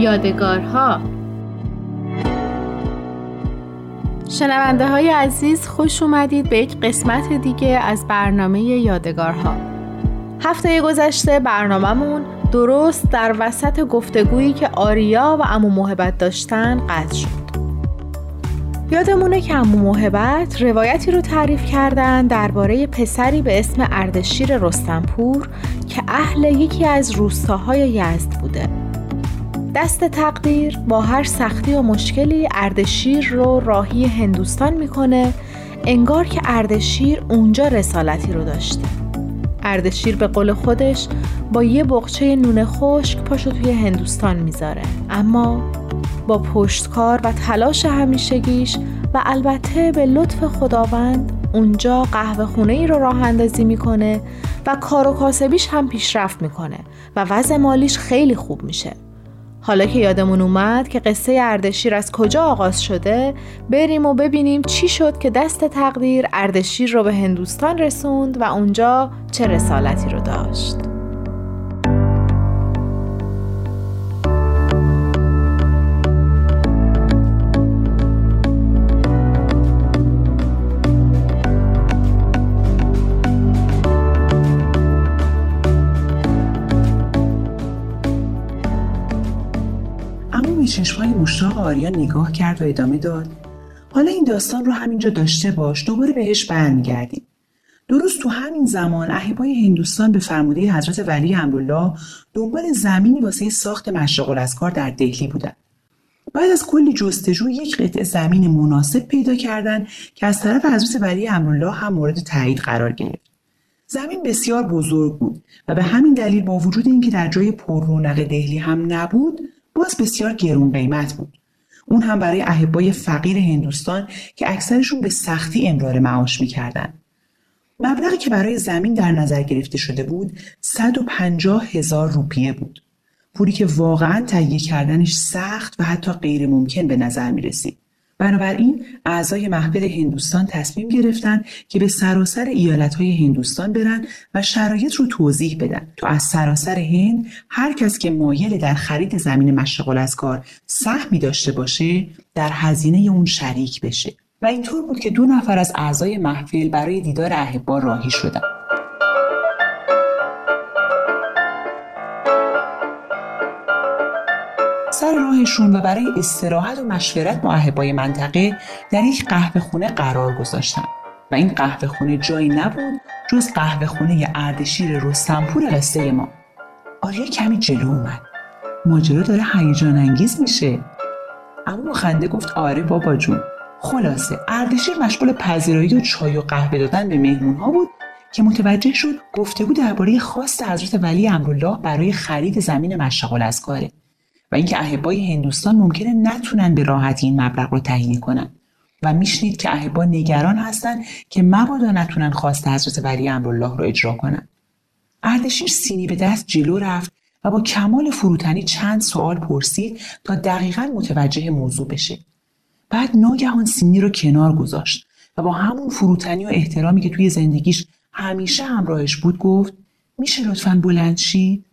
یادگارها. شنونده های عزیز خوش اومدید به یک قسمت دیگه از برنامه یادگارها. هفته گذشته برنامهمون درست در وسط گفتگویی که آریا و امو محبت داشتن قطع شد. یادمونه که امو محبت روایتی رو تعریف کردن درباره پسری به اسم اردشیر رستنپور که اهل یکی از روستاهای یزد بوده. دست تقدیر با هر سختی و مشکلی اردشیر رو راهی هندوستان می‌کنه انگار که اردشیر اونجا رسالتی رو داشته. اردشیر به قول خودش با یه بغچه نون خشک پاشو توی هندوستان می‌ذاره. اما با پشتکار و تلاش همیشگیش و البته به لطف خداوند اونجا قهوه خونه ای رو راه اندازی می‌کنه و کار و کاسبیش هم پیشرفت می‌کنه و وضع مالیش خیلی خوب میشه. حالا که یادمون اومد که قصه اردشیر از کجا آغاز شده بریم و ببینیم چی شد که دست تقدیر اردشیر رو به هندوستان رسوند و اونجا چه رسالتی رو داشت. چشمهای مشتاق آریا نگاه کرد و ادامه داد. حالا این داستان رو همینجا داشته باش دوباره بهش برمیگردیم. درست تو همین زمان اهیبای هندوستان به فرموده حضرت ولی امرالله دنبال زمینی واسه ساخت مشرق کار در دهلی بودن. بعد از کلی جستجو یک قطعه زمین مناسب پیدا کردن که از طرف حضرت ولی امرالله هم مورد تایید قرار گرفت. زمین بسیار بزرگ بود و به همین دلیل با وجود اینکه در جای پر رونق دهلی هم نبود باز بسیار گرون قیمت بود. اون هم برای احبای فقیر هندوستان که اکثرشون به سختی امرار معاش می‌کردن مبلغی که برای زمین در نظر گرفته شده بود 150 هزار روپیه بود. پولی که واقعا تهیه کردنش سخت و حتی غیر ممکن به نظر می رسید. بنابراین اعضای محفل هندوستان تصمیم گرفتن که به سراسر ایالتهای هندوستان برن و شرایط رو توضیح بدن. تا از سراسر هند هر کس که مایل در خرید زمین مشغل از کار سهمی داشته باشه در هزینه اون شریک بشه. و اینطور بود که دو نفر از اعضای محفل برای دیدار احبا راهی شدند سر راهشون و برای استراحت و مشورت با احبای منطقه در یک قهوه خونه قرار گذاشتن. و این قهوه خونه جایی نبود جز قهوه خونه اردشیر رستنپور قصه ما. آریا کمی جلو اومد. ماجرا داره هیجان انگیز میشه. اما خنده گفت آره بابا جون. خلاصه اردشیر مشغول پذیرایی و چای و قهوه دادن به مهمون ها بود که متوجه شد گفتگو درباره خواست حضرت ولی امرالله برای خرید زمین مشغول از کاره. و اینکه اهبای هندوستان ممکنه نتونن به راحتی این مبلغ رو تهیه کنن. و میشنید که اهبا نگران هستن که مبادا نتونن خواست حضرت ولی امرالله رو اجرا کنن. اردشیر سینی به دست جلو رفت و با کمال فروتنی چند سوال پرسید تا دقیقا متوجه موضوع بشه. بعد ناگهان سینی رو کنار گذاشت و با همون فروتنی و احترامی که توی زندگیش همیشه همراهش بود گفت میشه لطفا بلند شید؟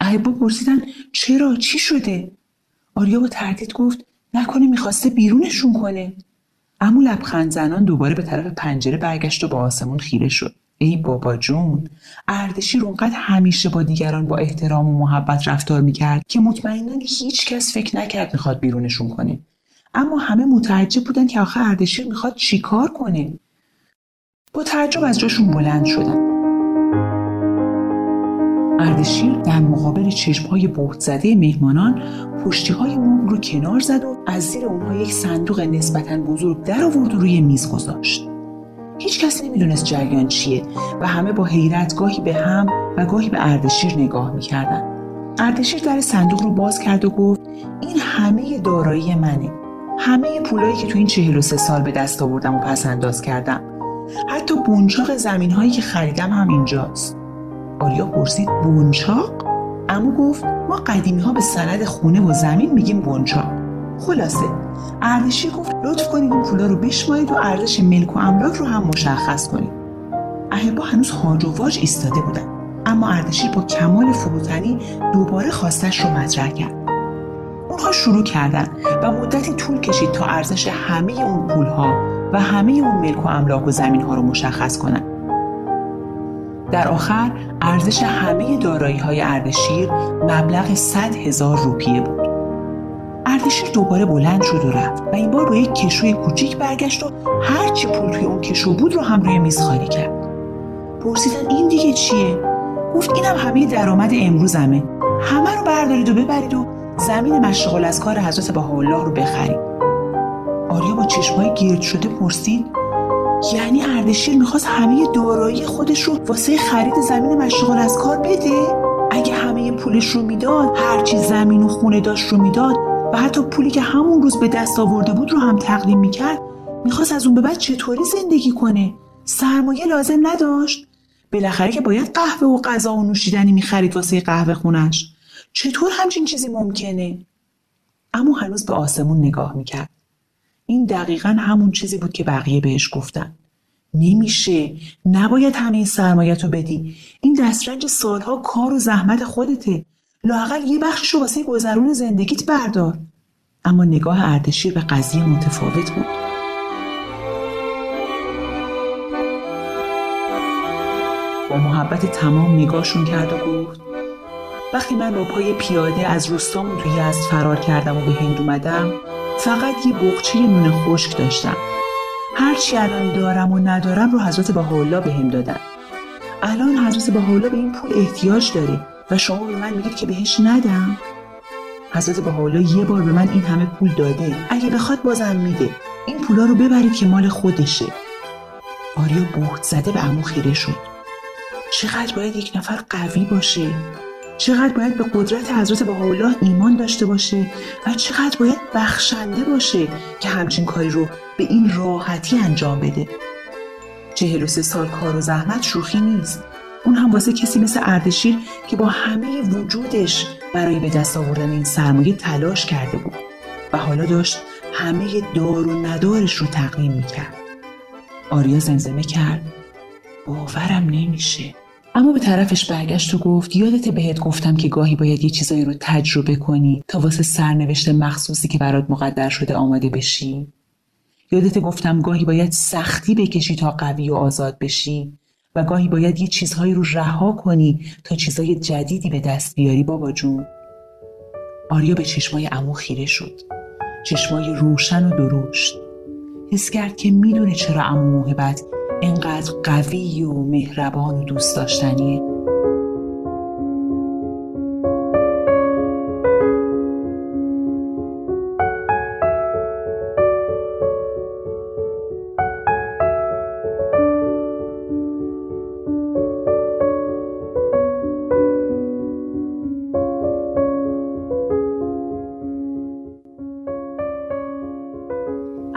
احبا پرسیدن چرا؟ چی شده؟ آریا با تردید گفت نکنه می‌خواسته بیرونشون کنه. اما لبخند زنان دوباره به طرف پنجره برگشت و با آسمون خیره شد. ای بابا جون اردشیر اونقدر همیشه با دیگران با احترام و محبت رفتار می‌کرد که مطمئنا هیچ کس فکر نکرد می‌خواد بیرونشون کنه. اما همه متعجب بودن که آخه اردشیر می‌خواد چیکار کنه. با تعجب از جاشون بلند شدن. اردشیر در مقابل چشمهای بهت زده مهمانان پشتی های موم رو کنار زد و از زیر اونها یک صندوق نسبتا بزرگ در آورد و روی میز گذاشت. هیچ کس نمی‌دونست جریان چیه و همه با حیرت گاهی به هم و گاهی به اردشیر نگاه می‌کردن اردشیر در صندوق رو باز کرد و گفت این همه دارایی منه. همه پولایی که تو این چهل و سه سال به دست آوردم و پس انداز کردم. حتی بونچاق زمین هایی که خریدم هم اینجاست. آریا پرسید بونچاق اما گفت ما قدیمی ها به سند خونه و زمین میگیم بونچاق خلاصه اردشیر گفت لطف کنید این پولا رو بشمارید و ارزش ملک و املاک رو هم مشخص کنید. اهبا هنوز هاج و واج ایستاده بودن اما اردشیر با کمال فروتنی دوباره خواستش رو مطرح کرد. اونها شروع کردن و مدتی طول کشید تا ارزش همه اون پولها و همه اون ملک و املاک و زمین ها رو مشخص کنند. در آخر ارزش همه دارایی های اردشیر مبلغ 100 هزار روپیه بود. اردشیر دوباره بلند شد و رفت و این بار روی یک کشوی کوچیک برگشت و هرچی پول توی اون کشو بود رو هم روی میز خالی کرد. پرسیدن این دیگه چیه؟ گفت اینم همه درآمد امروزمه. همه رو بردارید و ببرید و زمین مشغول از کار حضرت بهاءالله رو بخرید. آریا با چشمای گرد شده پرسید یعنی اردشیر می‌خواست همه دارایی خودش رو واسه خرید زمین مشغول از کار بده؟ اگه همه پولش رو می‌داد هرچی زمین و خونه داشت رو می‌داد و حتی پولی که همون روز به دست آورده بود رو هم تقدیم می‌کرد می‌خواست از اون به بعد چطوری زندگی کنه؟ سرمایه لازم نداشت؟ بالاخره که باید قهوه و غذا و نوشیدنی می‌خرید واسه قهوه خونش. چطور همچین چیزی ممکنه؟ اما هنوز به آسمون نگاه می‌کرد. این دقیقا همون چیزی بود که بقیه بهش گفتن. نمیشه. نباید همه این سرمایت رو بدی. این دسترنج سالها کار و زحمت خودته. لاقل یه بخشش رو واسه گذرون زندگیت بردار. اما نگاه اردشیر به قضیه متفاوت بود. با محبت تمام نگاهشون کرد و گفت وقتی من با پای پیاده از روستامون توی از فرار کردم و به هند اومدم فقط یه بغچه نون خشک داشتم. هرچی الان دارم و ندارم رو حضرت بهاءالله به هم دادن. الان حضرت بهاءالله به این پول احتیاج داره و شما به من میگید که بهش ندم؟ حضرت بهاءالله یه بار به من این همه پول داده. اگه بخواد بازم میده. این پولا رو ببرید که مال خودشه. آریا بهت زده به امو خیره شد. چقدر باید یک نفر قوی باشه؟ چقدر باید به قدرت حضرت بهاءالله ایمان داشته باشه و چقدر باید بخشنده باشه که همچین کاری رو به این راحتی انجام بده. چهل و سه سال کار و زحمت شوخی نیست. اون هم واسه کسی مثل اردشیر که با همه وجودش برای به دست آوردن این سرمایه تلاش کرده بود و حالا داشت همه دار و ندارش رو تقدیم می‌کرد. آریا زمزمه کرد. باورم نمیشه. اما به طرفش برگشت و گفت یادت بهت گفتم که گاهی باید یه چیزایی رو تجربه کنی تا واسه سرنوشت مخصوصی که برات مقدر شده آماده بشی. یادت گفتم گاهی باید سختی بکشی تا قوی و آزاد بشی و گاهی باید یه چیزهایی رو رها کنی تا چیزهای جدیدی به دست بیاری بابا جون. آریا به چشمای امو خیره شد. چشمای روشن و درشت. حس کرد که می‌دونه چرا امو موهبت اینقدر قوی و مهربان و دوست داشتنیه.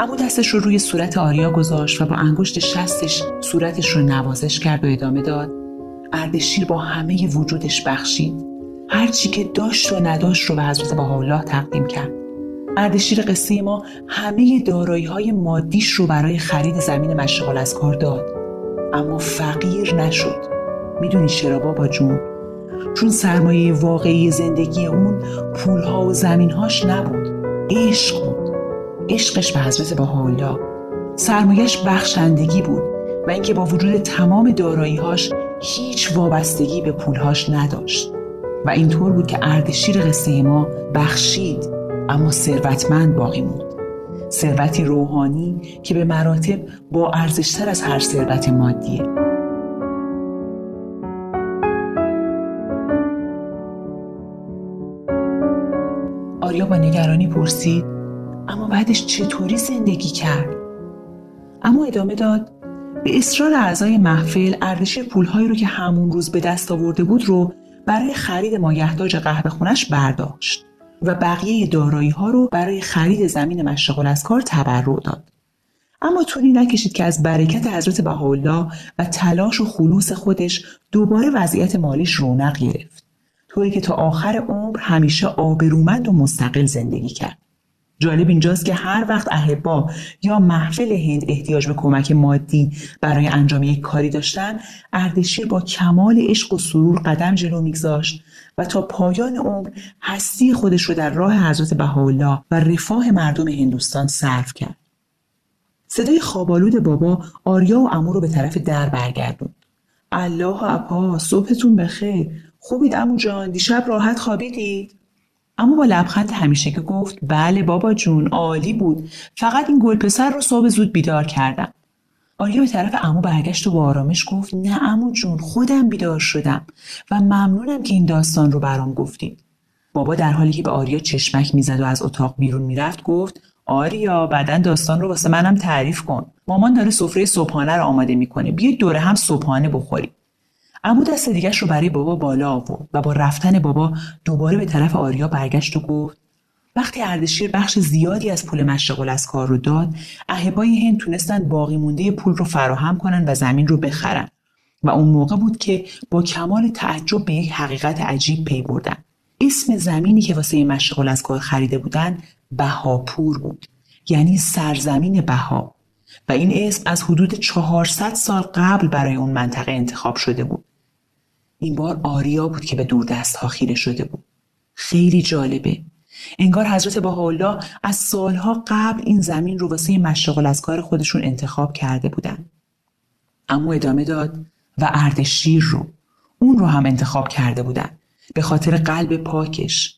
اما دستش رو روی صورت آریا گذاشت و با انگشت شستش صورتش رو نوازش کرد و ادامه داد. اردشیر با همه وجودش بخشید. هر چی که داشت و نداشت رو به حضرت بهاءالله تقدیم کرد. اردشیر قصه ما همه دارایی های مادیش رو برای خرید زمین مشغال از کار داد. اما فقیر نشد. می‌دونی چرا بابا جون؟ چون سرمایه واقعی زندگی اون پولها و زمینهاش نبود. عشق بود. عشقش به حضرت بهاءالله سرمایش بخشندگی بود و اینکه با وجود تمام داراییهاش هیچ وابستگی به پولهاش نداشت. و اینطور بود که اردشیر قصه ما بخشید اما ثروتمند باقی موند. ثروتی روحانی که به مراتب با ارزشتر از هر ثروت مادیه. آریا با نگرانی پرسید اما بعدش چطوری زندگی کرد؟ اما ادامه داد به اصرار اعضای محفل اردشیر پولهایی رو که همون روز به دست آورده بود رو برای خرید مایحتاج قهوه خونش برداشت و بقیه دارایی ها رو برای خرید زمین مشغول از کار تبرع داد. اما طولی نکشید که از برکت حضرت بهاءالله و تلاش و خلوص خودش دوباره وضعیت مالیش رونق گرفت طوری که تا آخر عمر همیشه آبرومند و مستقل زندگی کرد. جالب اینجاست که هر وقت اهبا یا محفل هند احتیاج به کمک مادی برای انجام یک کاری داشتن اردشیر با کمال عشق و سرور قدم جلو میگذاشت و تا پایان عمر هستی خودش رو در راه حضرت بهاءالله و رفاه مردم هندوستان صرف کرد. صدای خوابالود بابا آریا و امو رو به طرف در برگردوند. الله اپا صبحتون بخیر. خوبید امو جان؟ دیشب راحت خوابیدید؟ اما با لبخند همیشه که گفت بله بابا جون عالی بود. فقط این گل پسر رو صبح زود بیدار کردم. آریا به طرف امو برگشت و با آرامش گفت نه امو جون خودم بیدار شدم و ممنونم که این داستان رو برام گفتید. بابا در حالی که به آریا چشمک می‌زد و از اتاق بیرون می‌رفت گفت آریا بعدا داستان رو واسه منم تعریف کن. مامان داره سفره صبحانه رو آماده می‌کنه. بیا دوره هم صبحانه بخوریم. امو دست دیگش رو برای بابا بالا آورد و با رفتن بابا دوباره به طرف آریا برگشت و گفت وقتی اردشیر بخش زیادی از پول مشغل از کار رو داد اهبای هند تونستن باقی مونده پول رو فراهم کنن و زمین رو بخرن و اون موقع بود که با کمال تعجب به یک حقیقت عجیب پی بردن. اسم زمینی که واسه مشغل از کار خریده بودن بهاپور بود یعنی سرزمین بها و این اسم از حدود 400 سال قبل برای اون منطقه انتخاب شده بود. این بار آریا بود که به دور ها خیره شده بود. خیلی جالبه. انگار حضرت بهاءالله از سالها قبل این زمین رو واسه مشغل از کار خودشون انتخاب کرده بودن. اما ادامه داد و اردشیر رو اون رو هم انتخاب کرده بودن. به خاطر قلب پاکش.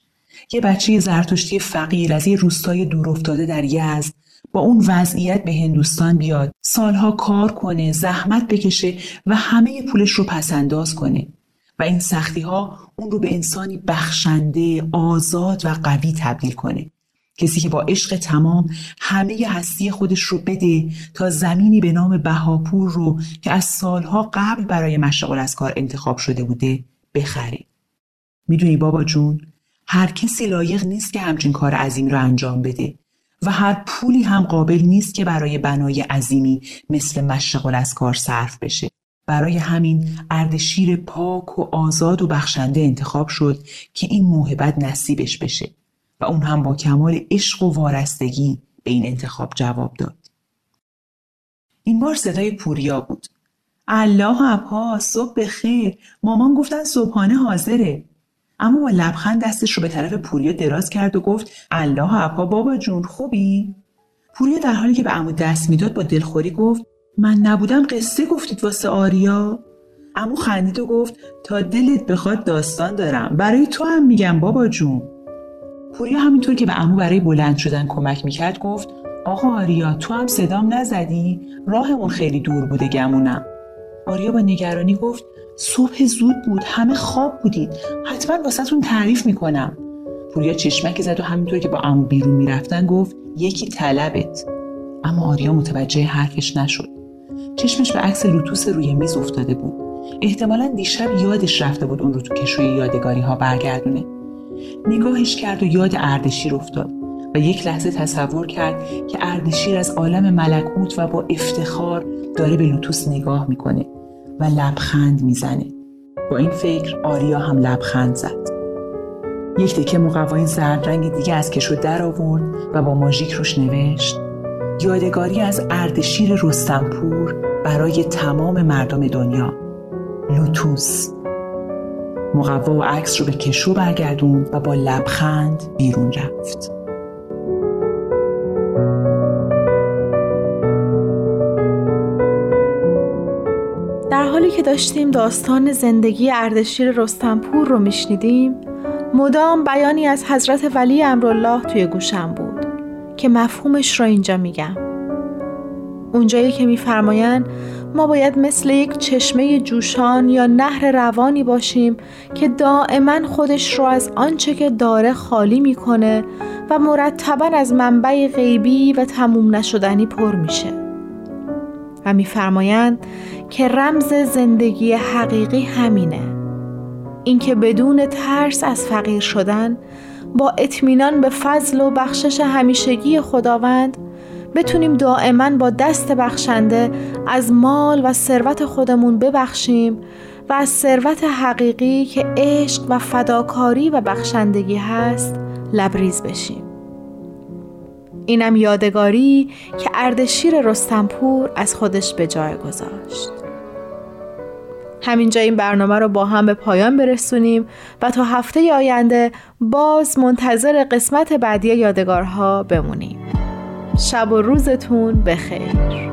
یه بچه زرتشتی فقیر از یه روستای دور افتاده در یزد با اون وضعیت به هندوستان بیاد. سالها کار کنه زحمت بکشه و همه پولش رو پسنداز کنه. و این سختی ها اون رو به انسانی بخشنده آزاد و قوی تبدیل کنه. کسی که با عشق تمام همه هستی خودش رو بده تا زمینی به نام بهاپور رو که از سالها قبل برای مشغل از کار انتخاب شده بوده بخره. می‌دونی بابا جون هر کسی لایق نیست که همچین کار عظیم رو انجام بده و هر پولی هم قابل نیست که برای بنای عظیمی مثل مشغل از کار صرف بشه. برای همین اردشیر پاک و آزاد و بخشنده انتخاب شد که این موهبت نصیبش بشه و اون هم با کمال عشق و وارستگی به این انتخاب جواب داد. این بار صدای پوریا بود. الله اپا صبح بخیر مامان گفتن صبحانه حاضره اما با لبخند دستش رو به طرف پوریا دراز کرد و گفت الله اپا بابا جون خوبی پوریا در حالی که به عمو دست می‌داد با دلخوری گفت من نبودم قصه گفتید واسه آریا؟ امو خندید و گفت تا دلت بخواد داستان دارم. برای تو هم میگم بابا جون. پوریا همینطور که به امو برای بلند شدن کمک می‌کرد گفت آقا آریا تو هم صدام نزدی؟ راهمون خیلی دور بوده گمونم. آریا با نگرانی گفت صبح زود بود همه خواب بودید. حتما واسهتون تعریف می‌کنم. پوریا چشمک زد و همینطور که با امو بیرون می‌رفتن گفت یکی طلبت. اما آریا متوجه حرفش نشد. چشمش به عکس لوتوس روی میز افتاده بود. احتمالا دیشب یادش رفته بود اون رو تو کشوی یادگاری ها برگردونه. نگاهش کرد و یاد اردشیر افتاد و یک لحظه تصور کرد که اردشیر از عالم ملکوت و با افتخار داره به لوتوس نگاه می‌کنه و لبخند می‌زنه. با این فکر آریا هم لبخند زد. یک تکه مقوای زرد رنگ دیگه از کشو در آورد و با ماژیک روش نوشت یادگاری از اردشیر رستمپور برای تمام مردم دنیا. لوتوس. مقوا و عکس رو به کشو برگردون و با لبخند بیرون رفت. در حالی که داشتیم داستان زندگی اردشیر رستمپور رو میشنیدیم مدام بیانی از حضرت ولی امرالله توی گوشم بود که مفهومش را اینجا میگم. اونجایی که میفرمایند ما باید مثل یک چشمه جوشان یا نهر روانی باشیم که دائما خودش رو از آنچه که داره خالی می‌کنه و مرتبا از منبع غیبی و تموم نشدنی پر میشه. و میفرمایند که رمز زندگی حقیقی همینه. اینکه بدون ترس از فقیر شدن با اطمینان به فضل و بخشش همیشگی خداوند بتونیم دائما با دست بخشنده از مال و ثروت خودمون ببخشیم و از ثروت حقیقی که عشق و فداکاری و بخشندگی هست لبریز بشیم. اینم یادگاری که اردشیر رستنپور از خودش به جای گذاشت. همینجا این برنامه رو با هم به پایان برسونیم و تا هفته آینده باز منتظر قسمت بعدی یادگارها بمونیم. شب و روزتون بخیر.